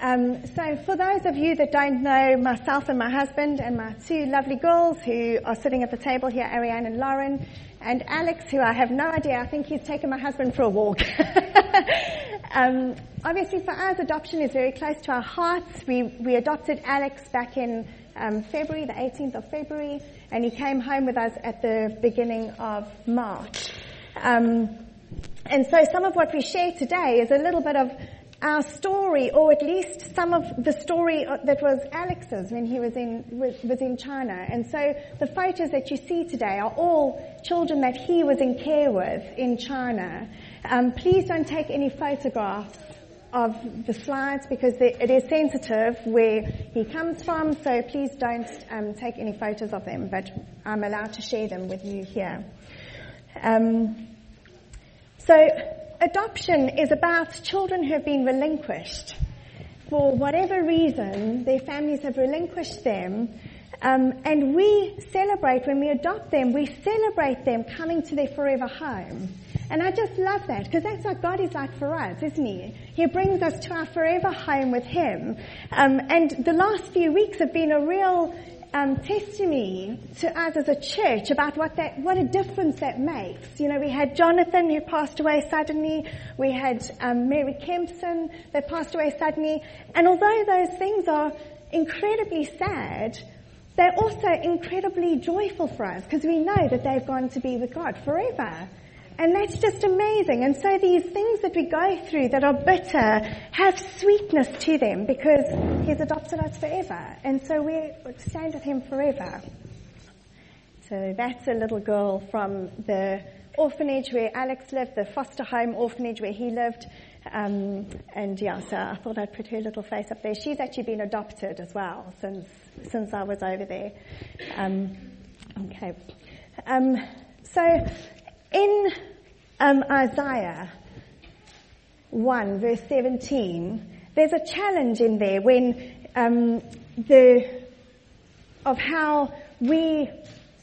Um, so for those of you that don't know myself and my husband and my two lovely girls who are sitting at the table here, Ariane and Lauren, and Alex, who I have no idea, I think he's taken my husband for a walk. um, obviously for us, adoption is very close to our hearts. We, we adopted Alex back in um, February, the 18th of February, and he came home with us at the beginning of March. Um, and so some of what we share today is a little bit of our story, or at least some of the story that was Alex's when he was in was in China. And so the photos that you see today are all children that he was in care with in China. Um, please don't take any photographs of the slides because it is sensitive where he comes from. So please don't um, take any photos of them. But I'm allowed to share them with you here. Um, so adoption is about children who have been relinquished. For whatever reason, their families have relinquished them. Um, and we celebrate, when we adopt them, we celebrate them coming to their forever home. And I just love that because that's what God is like for us, isn't He? He brings us to our forever home with Him. Um, and the last few weeks have been a real um, testimony to us as a church about what that, what a difference that makes. You know, we had Jonathan who passed away suddenly. We had um, Mary Kempson that passed away suddenly. And although those things are incredibly sad, they're also incredibly joyful for us because we know that they've gone to be with God forever. And that's just amazing. And so these things that we go through that are bitter have sweetness to them because He's adopted us forever. And so we stand with Him forever. So that's a little girl from the orphanage where Alex lived, the foster home orphanage where he lived. Um, and yeah, so I thought I'd put her little face up there. She's actually been adopted as well since since I was over there. Um, okay. Um, so in um, Isaiah 1 verse 17, there's a challenge in there when um, the of how we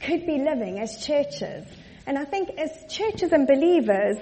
could be living as churches. And I think as churches and believers,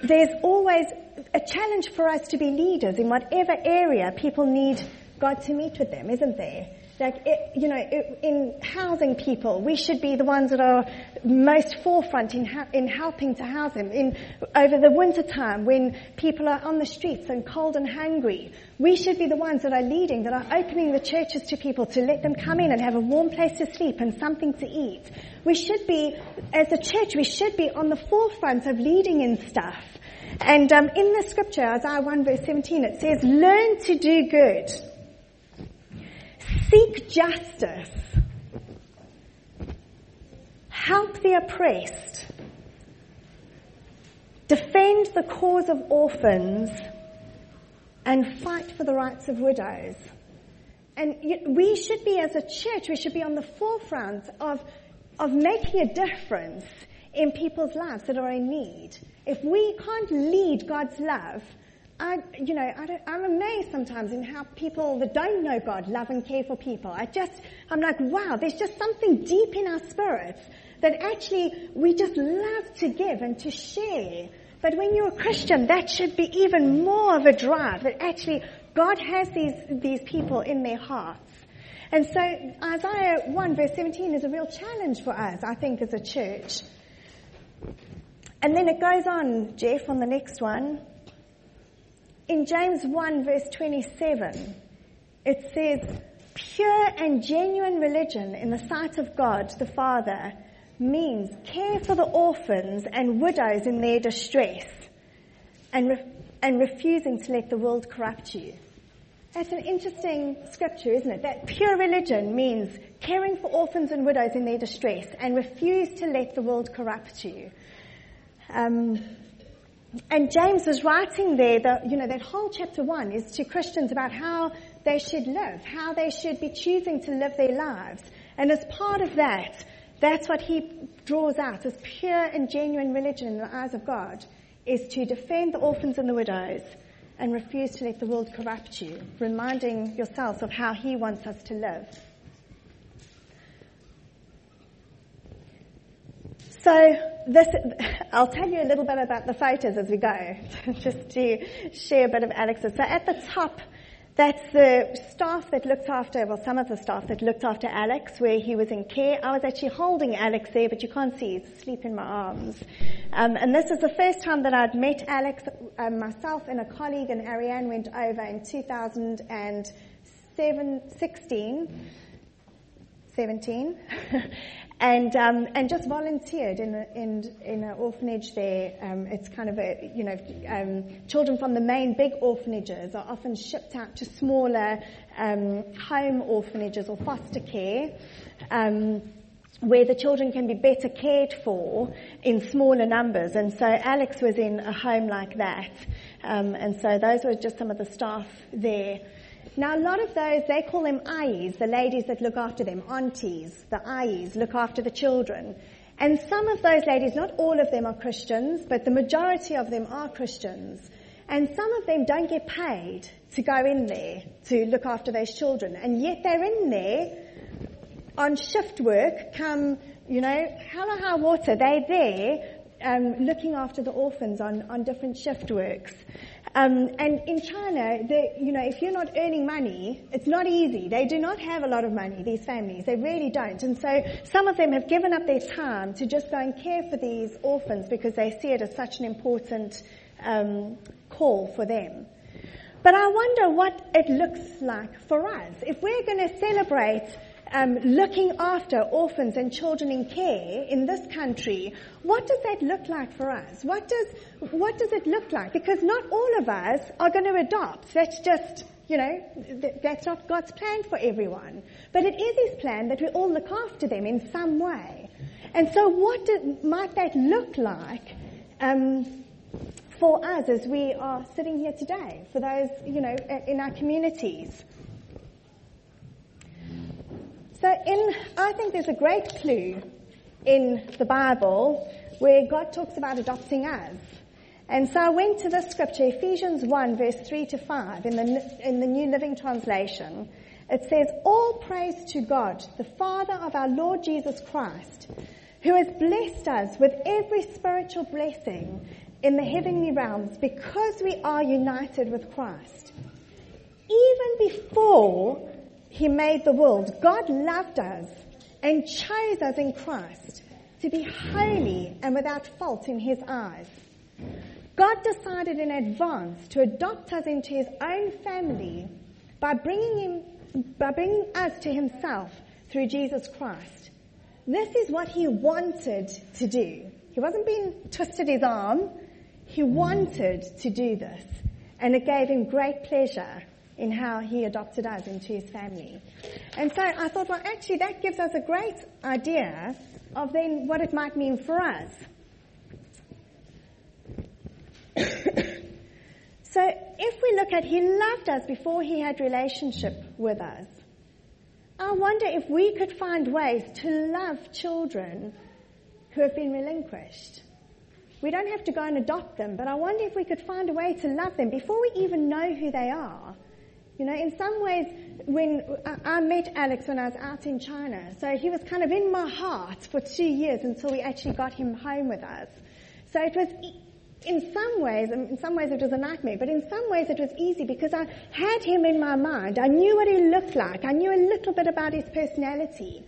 there's always a challenge for us to be leaders in whatever area people need God to meet with them, isn't there? Like, it, you know, it, in housing people, we should be the ones that are most forefront in, ha- in helping to house them. In, over the winter time, when people are on the streets and cold and hungry, we should be the ones that are leading, that are opening the churches to people to let them come in and have a warm place to sleep and something to eat. We should be, as a church, we should be on the forefront of leading in stuff. And um, in the scripture, Isaiah 1 verse 17, it says, learn to do good Seek justice. Help the oppressed. Defend the cause of orphans and fight for the rights of widows. And we should be, as a church, we should be on the forefront of, of making a difference in people's lives that are in need. If we can't lead God's love, I, you know, I am amazed sometimes in how people that don't know God love and care for people. I just, I'm like, wow, there's just something deep in our spirits that actually we just love to give and to share. But when you're a Christian, that should be even more of a drive that actually God has these, these people in their hearts. And so Isaiah 1 verse 17 is a real challenge for us, I think, as a church. And then it goes on, Jeff, on the next one. In James 1 verse 27, it says, pure and genuine religion in the sight of God the Father means care for the orphans and widows in their distress and, re- and refusing to let the world corrupt you. That's an interesting scripture, isn't it? That pure religion means caring for orphans and widows in their distress and refuse to let the world corrupt you. Um, and James was writing there that, you know, that whole chapter one is to Christians about how they should live, how they should be choosing to live their lives. And as part of that, that's what he draws out as pure and genuine religion in the eyes of God, is to defend the orphans and the widows and refuse to let the world corrupt you, reminding yourselves of how he wants us to live. So this, I'll tell you a little bit about the photos as we go, just to share a bit of Alex's. So at the top, That's the staff that looked after, well, some of the staff that looked after Alex, where he was in care. I was actually holding Alex there, but you can't see, he's asleep in my arms. Um, and this is the first time that I'd met Alex. Um, myself and a colleague and Ariane went over in 2016, 17. and um, and just volunteered in a, in in an orphanage there. Um, it's kind of a you know um, children from the main big orphanages are often shipped out to smaller um, home orphanages or foster care. Um, where the children can be better cared for in smaller numbers. And so Alex was in a home like that. Um, and so those were just some of the staff there. Now, a lot of those, they call them ayis, the ladies that look after them, aunties, the ayis, look after the children. And some of those ladies, not all of them are Christians, but the majority of them are Christians. And some of them don't get paid to go in there to look after those children. And yet they're in there on shift work, come, you know, hell or high water. They're there um, looking after the orphans on, on different shift works. Um, and in China, you know, if you're not earning money, it's not easy. They do not have a lot of money, these families. They really don't. And so some of them have given up their time to just go and care for these orphans because they see it as such an important um, call for them. But I wonder what it looks like for us. If we're going to celebrate um, looking after orphans and children in care in this country, what does that look like for us? What does, what does it look like? Because not all of us are going to adopt. That's just, you know, that's not God's plan for everyone. But it is His plan that we all look after them in some way. And so what might that look like um, for us as we are sitting here today, for those, you know, in our communities? So in, I think there's a great clue in the Bible where God talks about adopting us. And so I went to this scripture, Ephesians 1 verse 3 to 5 in the, in the New Living Translation. It says, all praise to God, the Father of our Lord Jesus Christ, who has blessed us with every spiritual blessing in the heavenly realms because we are united with Christ. Even before he made the world. God loved us and chose us in Christ to be holy and without fault in His eyes. God decided in advance to adopt us into His own family by bringing, him, by bringing us to Himself through Jesus Christ. This is what He wanted to do. He wasn't being twisted his arm. He wanted to do this. And it gave him great pleasure in how he adopted us into his family. And so I thought, well, actually, that gives us a great idea of then what it might mean for us. so if we look at he loved us before he had relationship with us, I wonder if we could find ways to love children who have been relinquished. We don't have to go and adopt them, but I wonder if we could find a way to love them before we even know who they are you know, in some ways, when I met Alex when I was out in China, so he was kind of in my heart for two years until we actually got him home with us. So it was, in some ways, in some ways it was a nightmare, but in some ways it was easy because I had him in my mind. I knew what he looked like. I knew a little bit about his personality.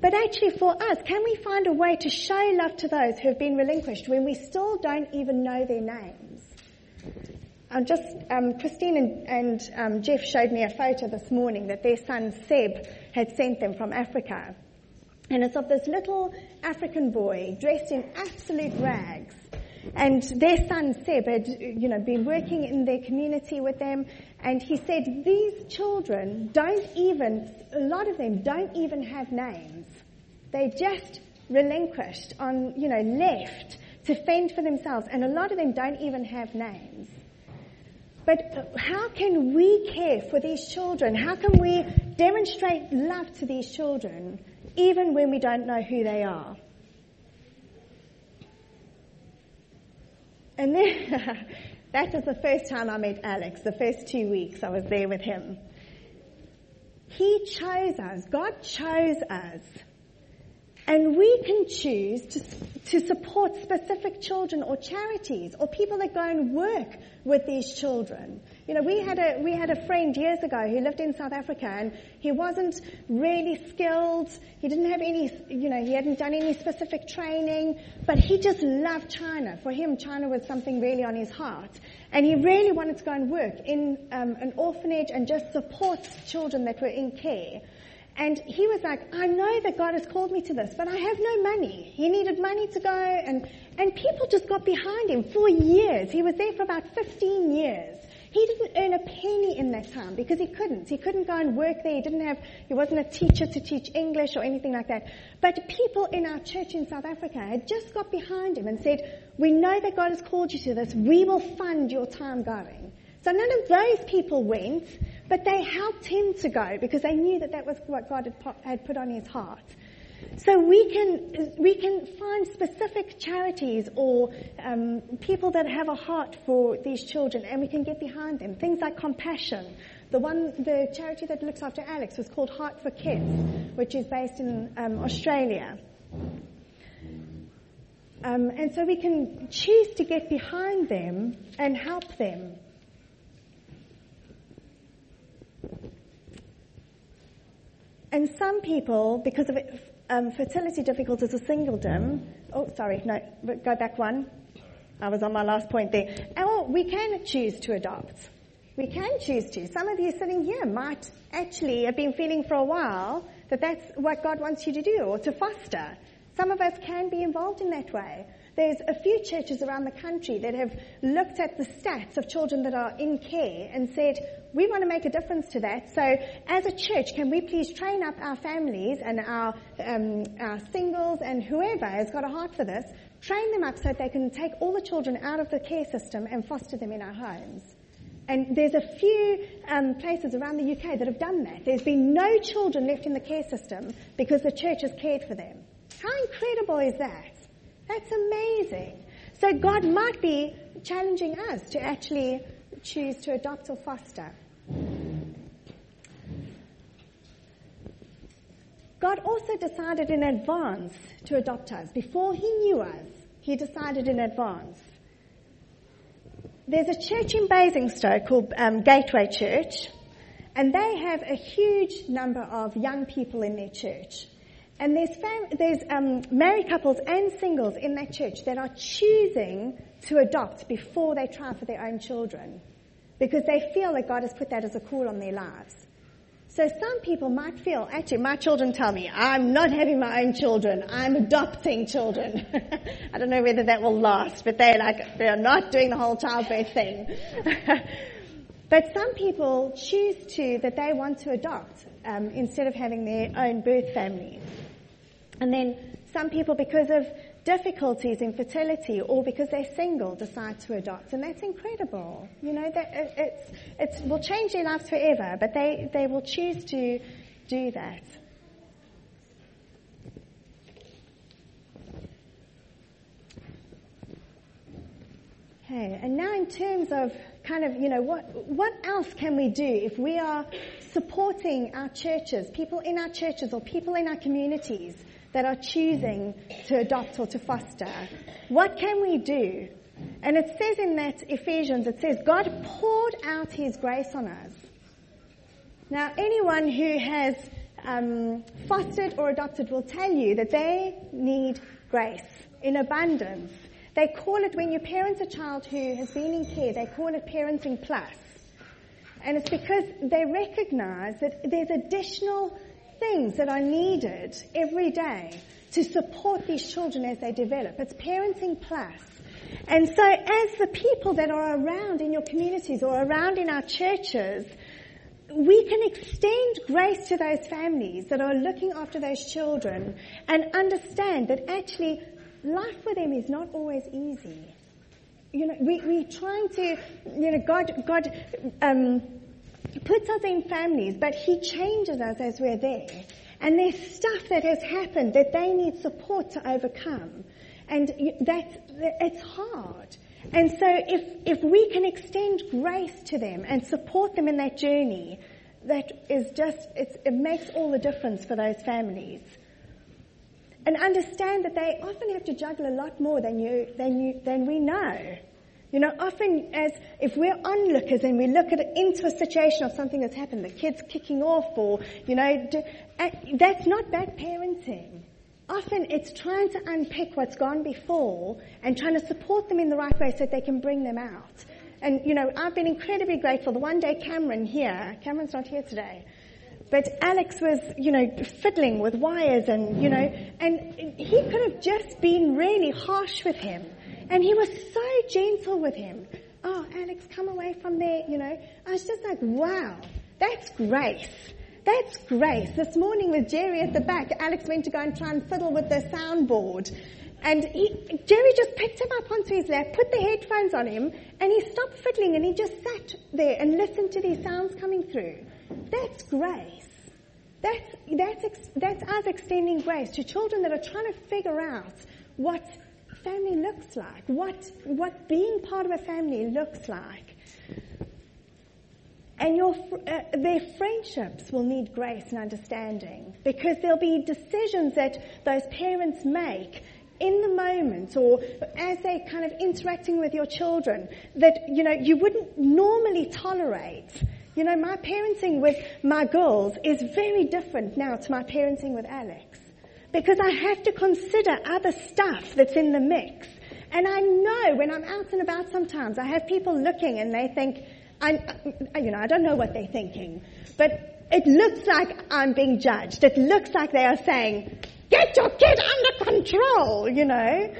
But actually for us, can we find a way to show love to those who have been relinquished when we still don't even know their names? Just, um, Christine and, and um, Jeff showed me a photo this morning that their son Seb had sent them from Africa. And it's of this little African boy dressed in absolute rags. And their son Seb had, you know, been working in their community with them. And he said, these children don't even, a lot of them don't even have names. They just relinquished on, you know, left to fend for themselves. And a lot of them don't even have names. But uh, how can we care for these children? How can we demonstrate love to these children even when we don't know who they are? And then, that was the first time I met Alex, the first two weeks I was there with him. He chose us. God chose us. And we can choose to, to support specific children or charities or people that go and work with these children. You know, we had a, we had a friend years ago who lived in South Africa and he wasn't really skilled. He didn't have any, you know, he hadn't done any specific training, but he just loved China. For him, China was something really on his heart. And he really wanted to go and work in um, an orphanage and just support children that were in care. And he was like, I know that God has called me to this, but I have no money. He needed money to go and, and people just got behind him for years. He was there for about 15 years. He didn't earn a penny in that time because he couldn't. He couldn't go and work there. He didn't have, he wasn't a teacher to teach English or anything like that. But people in our church in South Africa had just got behind him and said, we know that God has called you to this. We will fund your time going. So none of those people went, but they helped him to go because they knew that that was what God had put on his heart. So we can we can find specific charities or um, people that have a heart for these children, and we can get behind them. Things like compassion. The one, the charity that looks after Alex was called Heart for Kids, which is based in um, Australia. Um, and so we can choose to get behind them and help them. And some people, because of um, fertility difficulties or singledom, oh, sorry, no, go back one. I was on my last point there. Oh, we can choose to adopt. We can choose to. Some of you sitting here might actually have been feeling for a while that that's what God wants you to do or to foster. Some of us can be involved in that way. There's a few churches around the country that have looked at the stats of children that are in care and said, we want to make a difference to that. So as a church, can we please train up our families and our, um, our singles and whoever has got a heart for this, train them up so that they can take all the children out of the care system and foster them in our homes. And there's a few um, places around the UK that have done that. There's been no children left in the care system because the church has cared for them. How incredible is that? That's amazing. So God might be challenging us to actually choose to adopt or foster. God also decided in advance to adopt us. Before he knew us, he decided in advance. There's a church in Basingstoke called um, Gateway Church, and they have a huge number of young people in their church. And there's, fam- there's um, married couples and singles in that church that are choosing to adopt before they try for their own children because they feel that God has put that as a call on their lives. So some people might feel, actually, my children tell me, I'm not having my own children, I'm adopting children. I don't know whether that will last, but they're like, they're not doing the whole childbirth thing. but some people choose to, that they want to adopt um, instead of having their own birth family. And then some people, because of difficulties in fertility or because they're single, decide to adopt. And that's incredible. You know, that it's, it's, will change their lives forever, but they, they will choose to do that. Okay, and now in terms of kind of, you know, what, what else can we do if we are supporting our churches, people in our churches or people in our communities that are choosing to adopt or to foster. What can we do? And it says in that Ephesians, it says, God poured out His grace on us. Now, anyone who has um, fostered or adopted will tell you that they need grace in abundance. They call it, when you parent a child who has been in care, they call it parenting plus. And it's because they recognize that there's additional things that are needed every day to support these children as they develop. It's parenting plus. And so as the people that are around in your communities or around in our churches, we can extend grace to those families that are looking after those children and understand that actually life for them is not always easy. You know, we, we're trying to, you know, God, God, um, puts us in families, but He changes us as we're there. And there's stuff that has happened that they need support to overcome. And that's, it's hard. And so if, if we can extend grace to them and support them in that journey, that is just, it makes all the difference for those families. and understand that they often have to juggle a lot more than you, than you, than we know. You know, often as if we're onlookers and we look at into a situation of something that's happened, the kid's kicking off or, you know, do, that's not bad parenting. Often it's trying to unpick what's gone before and trying to support them in the right way so that they can bring them out. And, you know, I've been incredibly grateful. The one day Cameron here, Cameron's not here today, but Alex was, you know, fiddling with wires and, you know, and he could have just been really harsh with him. And he was so gentle with him. Oh, Alex, come away from there, you know. I was just like, wow, that's grace. That's grace. This morning with Jerry at the back, Alex went to go and try and fiddle with the soundboard. And he, Jerry just picked him up onto his lap, put the headphones on him, and he stopped fiddling and he just sat there and listened to these sounds coming through. That's grace. That's, that's, that's us extending grace to children that are trying to figure out what family looks like, what, what being part of a family looks like. And your, uh, their friendships will need grace and understanding because there'll be decisions that those parents make in the moment or as they're kind of interacting with your children that, you know, you wouldn't normally tolerate. You know, my parenting with my girls is very different now to my parenting with Alex because I have to consider other stuff that's in the mix. And I know when I'm out and about sometimes, I have people looking and they think, I'm, you know, I don't know what they're thinking, but it looks like I'm being judged. It looks like they are saying, get your kid under control, you know.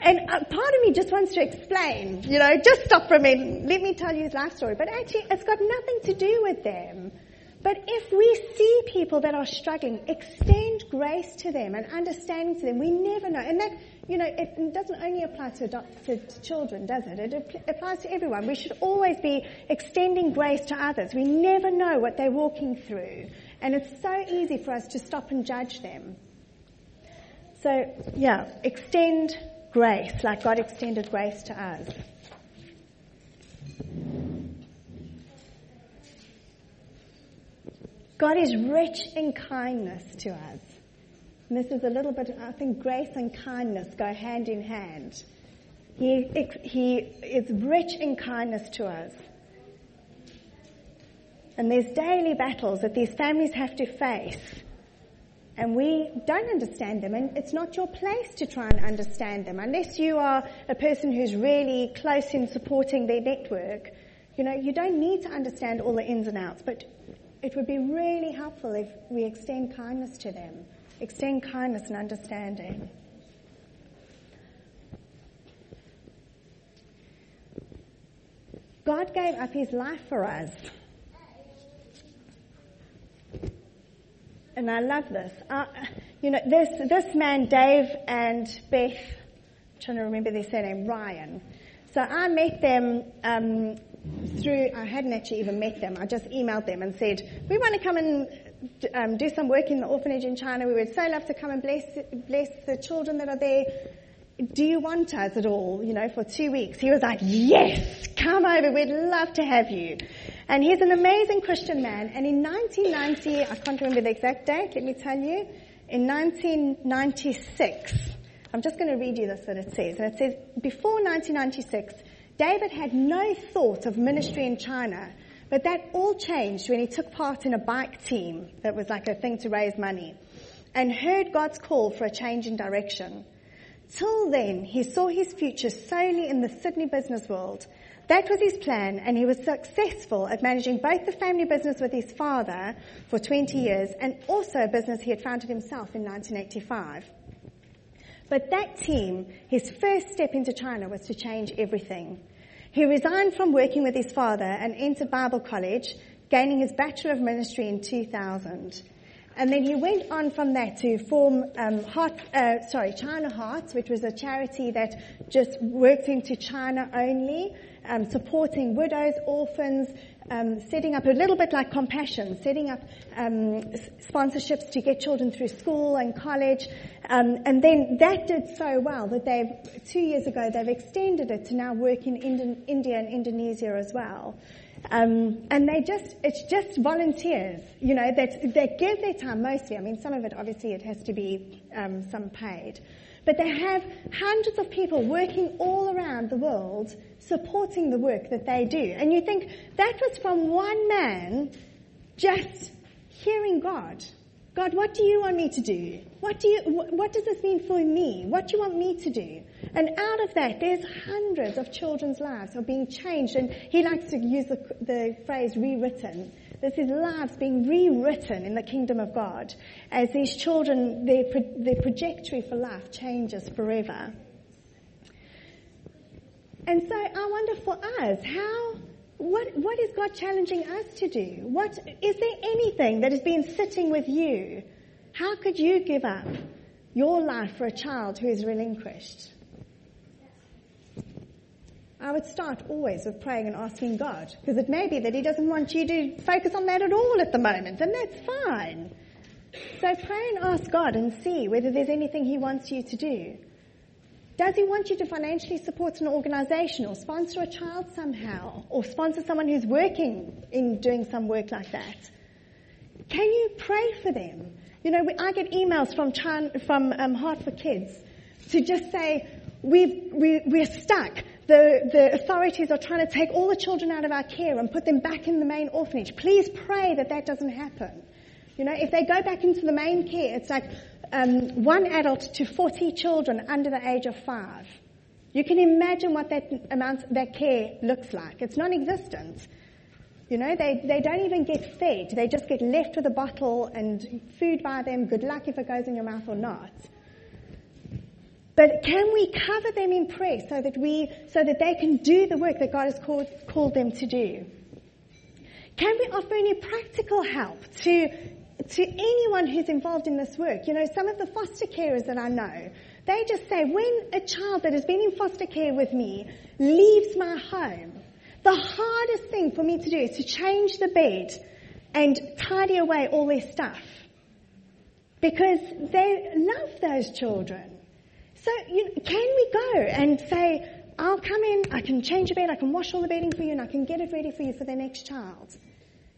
And uh, part of me just wants to explain, you know, just stop for a minute, let me tell you his life story. But actually, it's got nothing to do with them. But if we see people that are struggling, extend grace to them and understanding to them. We never know. And that, you know, it doesn't only apply to, to, to children, does it? It applies to everyone. We should always be extending grace to others. We never know what they're walking through. And it's so easy for us to stop and judge them. So, yeah, extend grace like God extended grace to us. God is rich in kindness to us. And this is a little bit, I think grace and kindness go hand in hand. He, he is rich in kindness to us. And there's daily battles that these families have to face. And we don't understand them, and it's not your place to try and understand them unless you are a person who's really close in supporting their network. You know, you don't need to understand all the ins and outs, but it would be really helpful if we extend kindness to them, extend kindness and understanding. God gave up his life for us. And I love this. Uh, you know, this, this man, Dave and Beth, I'm trying to remember their surname, Ryan. So I met them um, through, I hadn't actually even met them. I just emailed them and said, we want to come and um, do some work in the orphanage in China. We would so love to come and bless, bless the children that are there. Do you want us at all, you know, for two weeks? He was like, yes, come over. We'd love to have you. And he's an amazing Christian man. And in 1990, I can't remember the exact date, let me tell you, in 1996, I'm just going to read you this what it says. And it says, before 1996, David had no thought of ministry in China, but that all changed when he took part in a bike team that was like a thing to raise money and heard God's call for a change in direction. Till then, he saw his future solely in the Sydney business world. That was his plan, and he was successful at managing both the family business with his father for 20 years and also a business he had founded himself in 1985. But that team, his first step into China was to change everything. He resigned from working with his father and entered Bible college, gaining his Bachelor of Ministry in 2000. And then he went on from that to form um, Heart, uh, sorry, China Hearts, which was a charity that just worked into China only, um, supporting widows, orphans, um, setting up a little bit like compassion, setting up um, sponsorships to get children through school and college, um, and then that did so well that they've two years ago they've extended it to now work in Indi- India and Indonesia as well. Um, and they just, it's just volunteers, you know, that, that give their time mostly. I mean, some of it, obviously, it has to be um, some paid. But they have hundreds of people working all around the world supporting the work that they do. And you think, that was from one man just hearing God. God, what do you want me to do? What do you, what does this mean for me? What do you want me to do? And out of that, there's hundreds of children's lives are being changed. And he likes to use the, the phrase rewritten. This is lives being rewritten in the kingdom of God as these children, their, their trajectory for life changes forever. And so I wonder for us, how what, what is God challenging us to do? What, is there anything that has been sitting with you? How could you give up your life for a child who is relinquished? I would start always with praying and asking God, because it may be that He doesn't want you to focus on that at all at the moment, and that's fine. So pray and ask God and see whether there's anything He wants you to do. Does he want you to financially support an organization or sponsor a child somehow or sponsor someone who's working in doing some work like that? Can you pray for them? You know, I get emails from, from um, Heart for Kids to just say, we we, we're stuck. The, the authorities are trying to take all the children out of our care and put them back in the main orphanage. Please pray that that doesn't happen. You know, if they go back into the main care, it's like um, one adult to 40 children under the age of five. You can imagine what that amount, that care looks like. It's non-existent. You know, they, they don't even get fed. They just get left with a bottle and food by them. Good luck if it goes in your mouth or not. But can we cover them in prayer so that we, so that they can do the work that God has called, called them to do? Can we offer any practical help to to anyone who's involved in this work. You know, some of the foster carers that I know, they just say, when a child that has been in foster care with me leaves my home, the hardest thing for me to do is to change the bed and tidy away all their stuff. Because they love those children. So, you know, can we go and say, I'll come in, I can change your bed, I can wash all the bedding for you, and I can get it ready for you for the next child?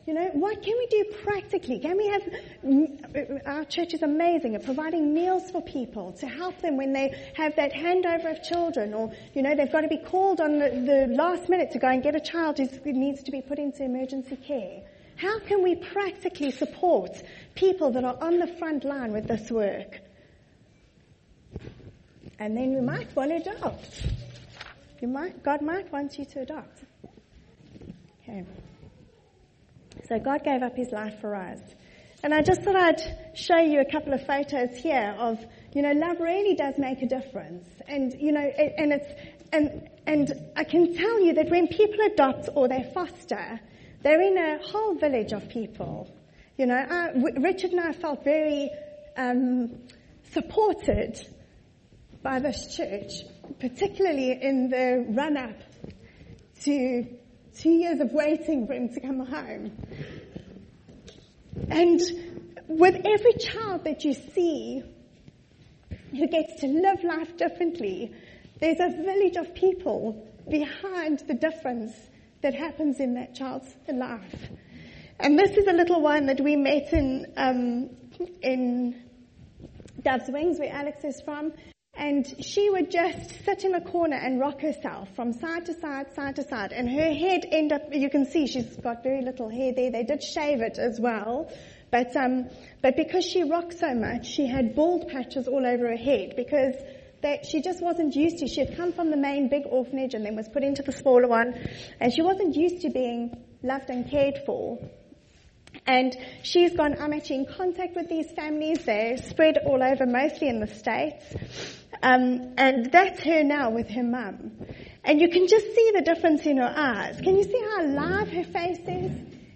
You know, what can we do practically? Can we have, mm, our church is amazing at providing meals for people to help them when they have that handover of children or, you know, they've got to be called on the, the last minute to go and get a child who needs to be put into emergency care. How can we practically support people that are on the front line with this work? And then we might want to adopt. You might, God might want you to adopt. Okay. So God gave up his life for us. And I just thought I'd show you a couple of photos here of, you know, love really does make a difference. And, you know, and it's, and, and I can tell you that when people adopt or they foster, they're in a whole village of people. You know, I, Richard and I felt very um, supported by this church, particularly in the run up to two years of waiting for him to come home. And with every child that you see who gets to live life differently, there's a village of people behind the difference that happens in that child's life. And this is a little one that we met in, um, in Dove's Wings, where Alex is from. And she would just sit in a corner and rock herself from side to side, side to side. And her head end up, you can see she's got very little hair there. They did shave it as well. But, um, but because she rocked so much, she had bald patches all over her head because that she just wasn't used to. She had come from the main big orphanage and then was put into the smaller one. And she wasn't used to being loved and cared for. And she's gone, I'm actually in contact with these families. They're spread all over, mostly in the States. Um, and that's her now with her mum. And you can just see the difference in her eyes. Can you see how alive her face is?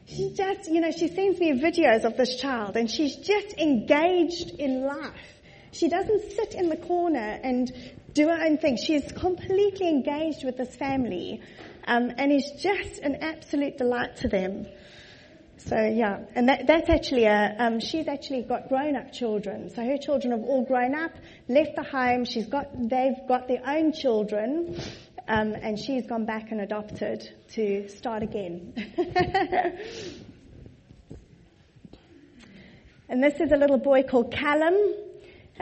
She just, you know, she sends me videos of this child and she's just engaged in life. She doesn't sit in the corner and do her own thing. She's completely engaged with this family um, and is just an absolute delight to them. So yeah, and that, that's actually a, um, she's actually got grown-up children. So her children have all grown up, left the home. She's got, they've got their own children, Um, and she's gone back and adopted to start again. and this is a little boy called Callum.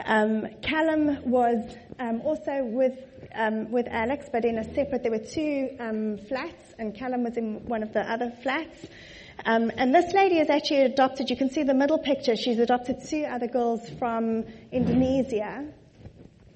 Um, Callum was um, also with um, with Alex, but in a separate. There were two um, flats, and Callum was in one of the other flats. Um, and this lady is actually adopted. You can see the middle picture. She's adopted two other girls from Indonesia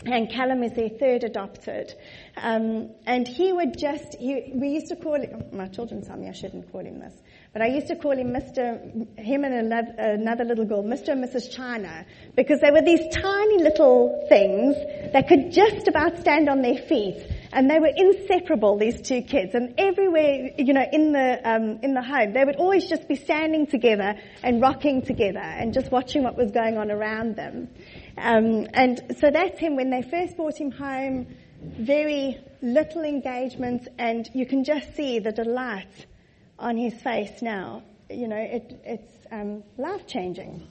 and Callum is their third adopted. Um, and he would just, he, we used to call him, my children tell me I shouldn't call him this, but I used to call him Mr., him and another, little girl, Mr. and Mrs. China, because they were these tiny little things that could just about stand on their feet. And they were inseparable, these two kids. And everywhere, you know, in the, um, in the home, they would always just be standing together and rocking together and just watching what was going on around them. Um, and so that's him when they first brought him home, very little engagement, and you can just see the delight on his face now. You know, it, it's um, life changing.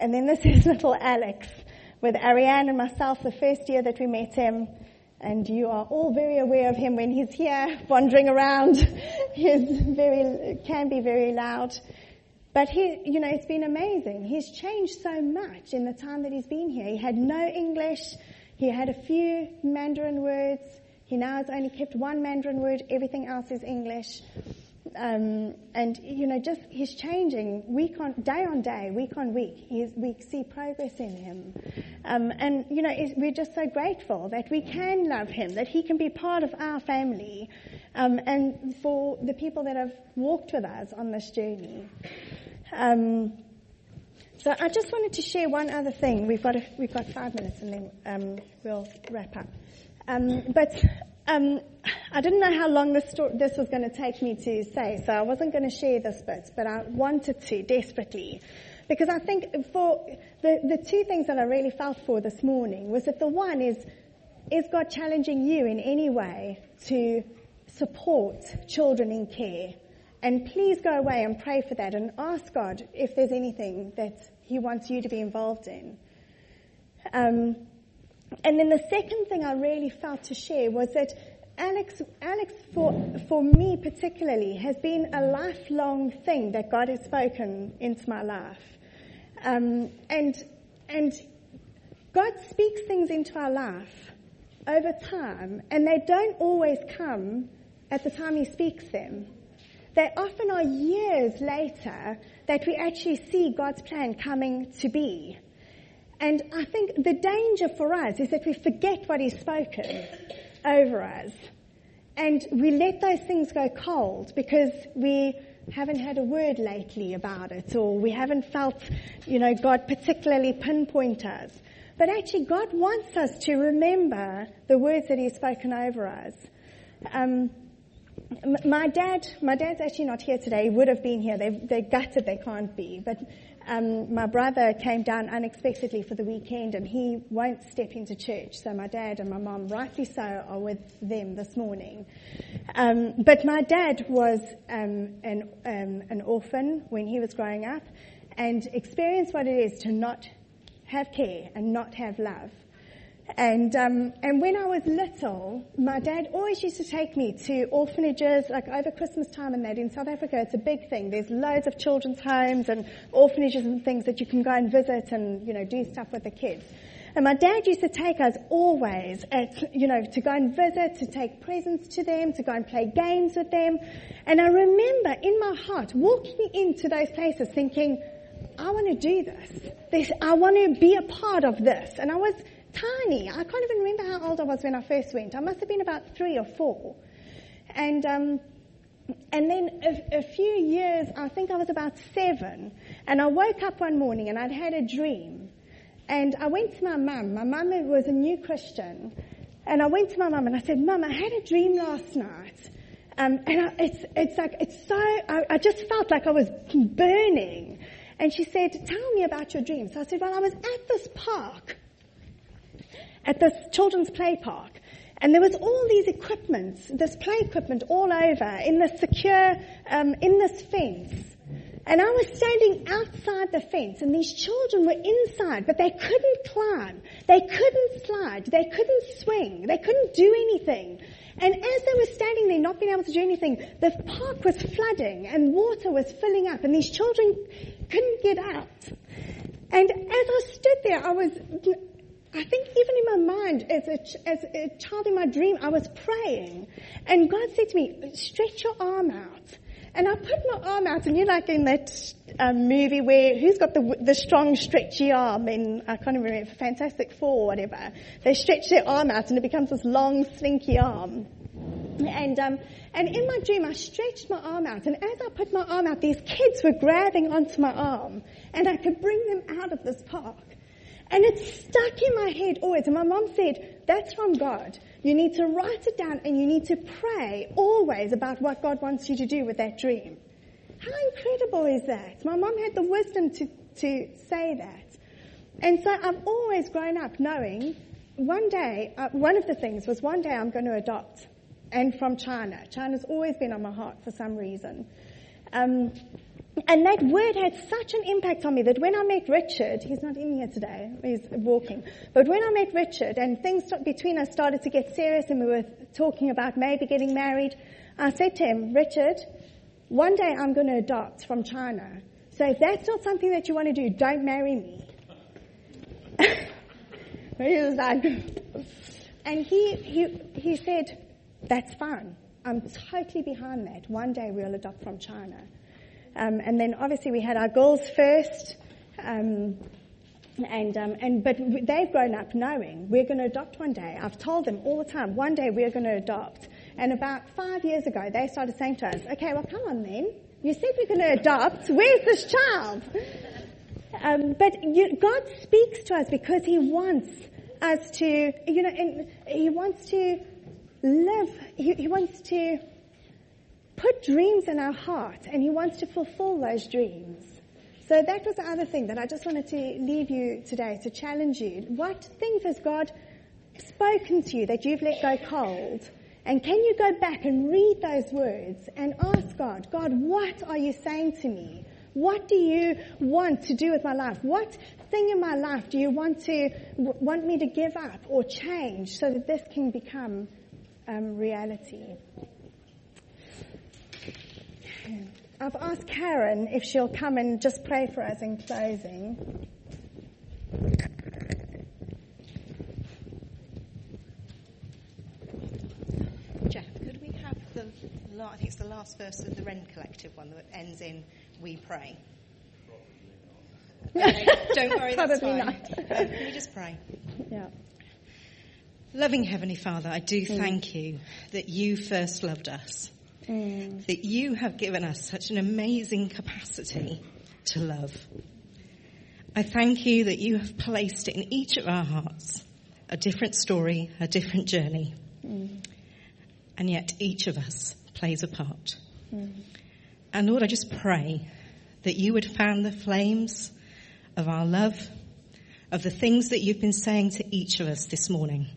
And then this is little Alex with Ariane and myself the first year that we met him. And you are all very aware of him when he's here wandering around. he's very, can be very loud. But he, you know, it's been amazing. He's changed so much in the time that he's been here. He had no English. He had a few Mandarin words. He now has only kept one Mandarin word. Everything else is English. Um, and you know, just he's changing week on day on day, week on week. He's, we see progress in him, um, and you know, we're just so grateful that we can love him, that he can be part of our family, um, and for the people that have walked with us on this journey. Um, so I just wanted to share one other thing. We've got a, we've got five minutes, and then um, we'll wrap up. Um, but um, I didn't know how long this, this was going to take me to say, so I wasn't going to share this bit, but I wanted to desperately. Because I think for the, the two things that I really felt for this morning was that the one is, is God challenging you in any way to support children in care? And please go away and pray for that and ask God if there's anything that He wants you to be involved in. Um, and then the second thing I really felt to share was that Alex, Alex for, for me particularly, has been a lifelong thing that God has spoken into my life. Um, and, and God speaks things into our life over time, and they don't always come at the time He speaks them. They often are years later that we actually see God's plan coming to be. And I think the danger for us is that we forget what He's spoken over us. And we let those things go cold because we haven't had a word lately about it or we haven't felt, you know, God particularly pinpoint us. But actually God wants us to remember the words that He's spoken over us. Um, my dad, my dad's actually not here today. He would have been here. They, they're gutted they can't be. But um, my brother came down unexpectedly for the weekend and he won't step into church. So my dad and my mom, rightly so, are with them this morning. Um, but my dad was um, an, um, an orphan when he was growing up and experienced what it is to not have care and not have love. And um, and when I was little, my dad always used to take me to orphanages, like over Christmas time and that. In South Africa, it's a big thing. There's loads of children's homes and orphanages and things that you can go and visit and you know do stuff with the kids. And my dad used to take us always at, you know, to go and visit, to take presents to them, to go and play games with them. And I remember in my heart walking into those places thinking, I want to do this. this I want to be a part of this. And I was tiny. I can't even remember how old I was when I first went. I must have been about three or four. And, um, and then a, a, few years, I think I was about seven, and I woke up one morning and I'd had a dream. And I went to my mum. My mum was a new Christian. And I went to my mum and I said, Mum, I had a dream last night. Um, and I, it's, it's like, it's so, I, I just felt like I was burning. And she said, Tell me about your dream. So I said, Well, I was at this park at this children's play park. And there was all these equipments, this play equipment all over in this secure, um, in this fence. And I was standing outside the fence and these children were inside, but they couldn't climb. They couldn't slide. They couldn't swing. They couldn't do anything. And as they were standing there not being able to do anything, the park was flooding and water was filling up and these children couldn't get out. And as I stood there, I was, I think even in my mind, as a, as a child in my dream, I was praying. And God said to me, stretch your arm out. And I put my arm out, and you're like in that um, movie where who's got the the strong, stretchy arm? In I can't remember, Fantastic Four or whatever. They stretch their arm out, and it becomes this long, slinky arm. And um, and in my dream, I stretched my arm out, and as I put my arm out, these kids were grabbing onto my arm, and I could bring them out of this park. And it stuck in my head always. And my mom said, that's from God. You need to write it down and you need to pray always about what God wants you to do with that dream. How incredible is that? My mom had the wisdom to, to say that. And so I've always grown up knowing one day, uh, one of the things was one day I'm going to adopt. And from China. China's always been on my heart for some reason. Um, and that word had such an impact on me that when I met Richard, he's not in here today, he's walking, but when I met Richard and things between us started to get serious and we were talking about maybe getting married, I said to him, Richard, one day I'm going to adopt from China. So if that's not something that you want to do, don't marry me. he was like, and he, he, he said, that's fine. I'm totally behind that. One day we'll adopt from China. Um, and then obviously we had our girls first. Um, and, um, and, but they've grown up knowing we're going to adopt one day. I've told them all the time, one day we're going to adopt. And about five years ago, they started saying to us, okay, well, come on then. You said we're going to adopt. Where's this child? Um, but you, God speaks to us because He wants us to, you know, He wants to live, he, he wants to put dreams in our heart and He wants to fulfill those dreams. So that was the other thing that I just wanted to leave you today to challenge you. What things has God spoken to you that you've let go cold? And can you go back and read those words and ask God, God, what are you saying to me? What do you want to do with my life? What thing in my life do you want to want me to give up or change so that this can become um, reality? I've asked Karen if she'll come and just pray for us in closing. Jeff, could we have the, I think it's the last verse of the Rend Collective one that ends in "We pray." Okay, don't worry, that's fine. Not. Um, can we just pray? Yeah. Loving Heavenly Father, I do mm. thank you that you first loved us mm. that you have given us such an amazing capacity to love. I thank you that you have placed in each of our hearts a different story, a different journey. Mm. And yet each of us plays a part. Mm. And Lord, I just pray that you would fan the flames of our love, of the things that you've been saying to each of us this morning.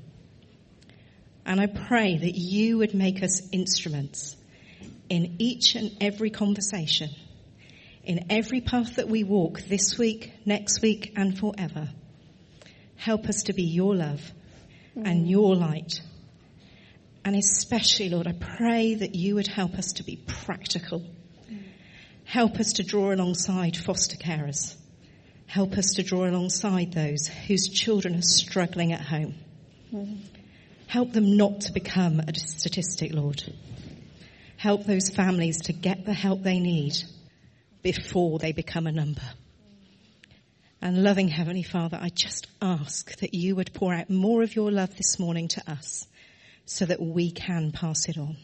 And I pray that you would make us instruments in each and every conversation, in every path that we walk this week, next week, and forever. Help us to be your love mm. and your light. And especially, Lord, I pray that you would help us to be practical. Mm. Help us to draw alongside foster carers. Help us to draw alongside those whose children are struggling at home. Mm. Help them not to become a statistic, Lord. Help those families to get the help they need before they become a number. And loving Heavenly Father, I just ask that you would pour out more of your love this morning to us so that we can pass it on.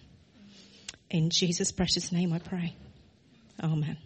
In Jesus' precious name I pray. Amen.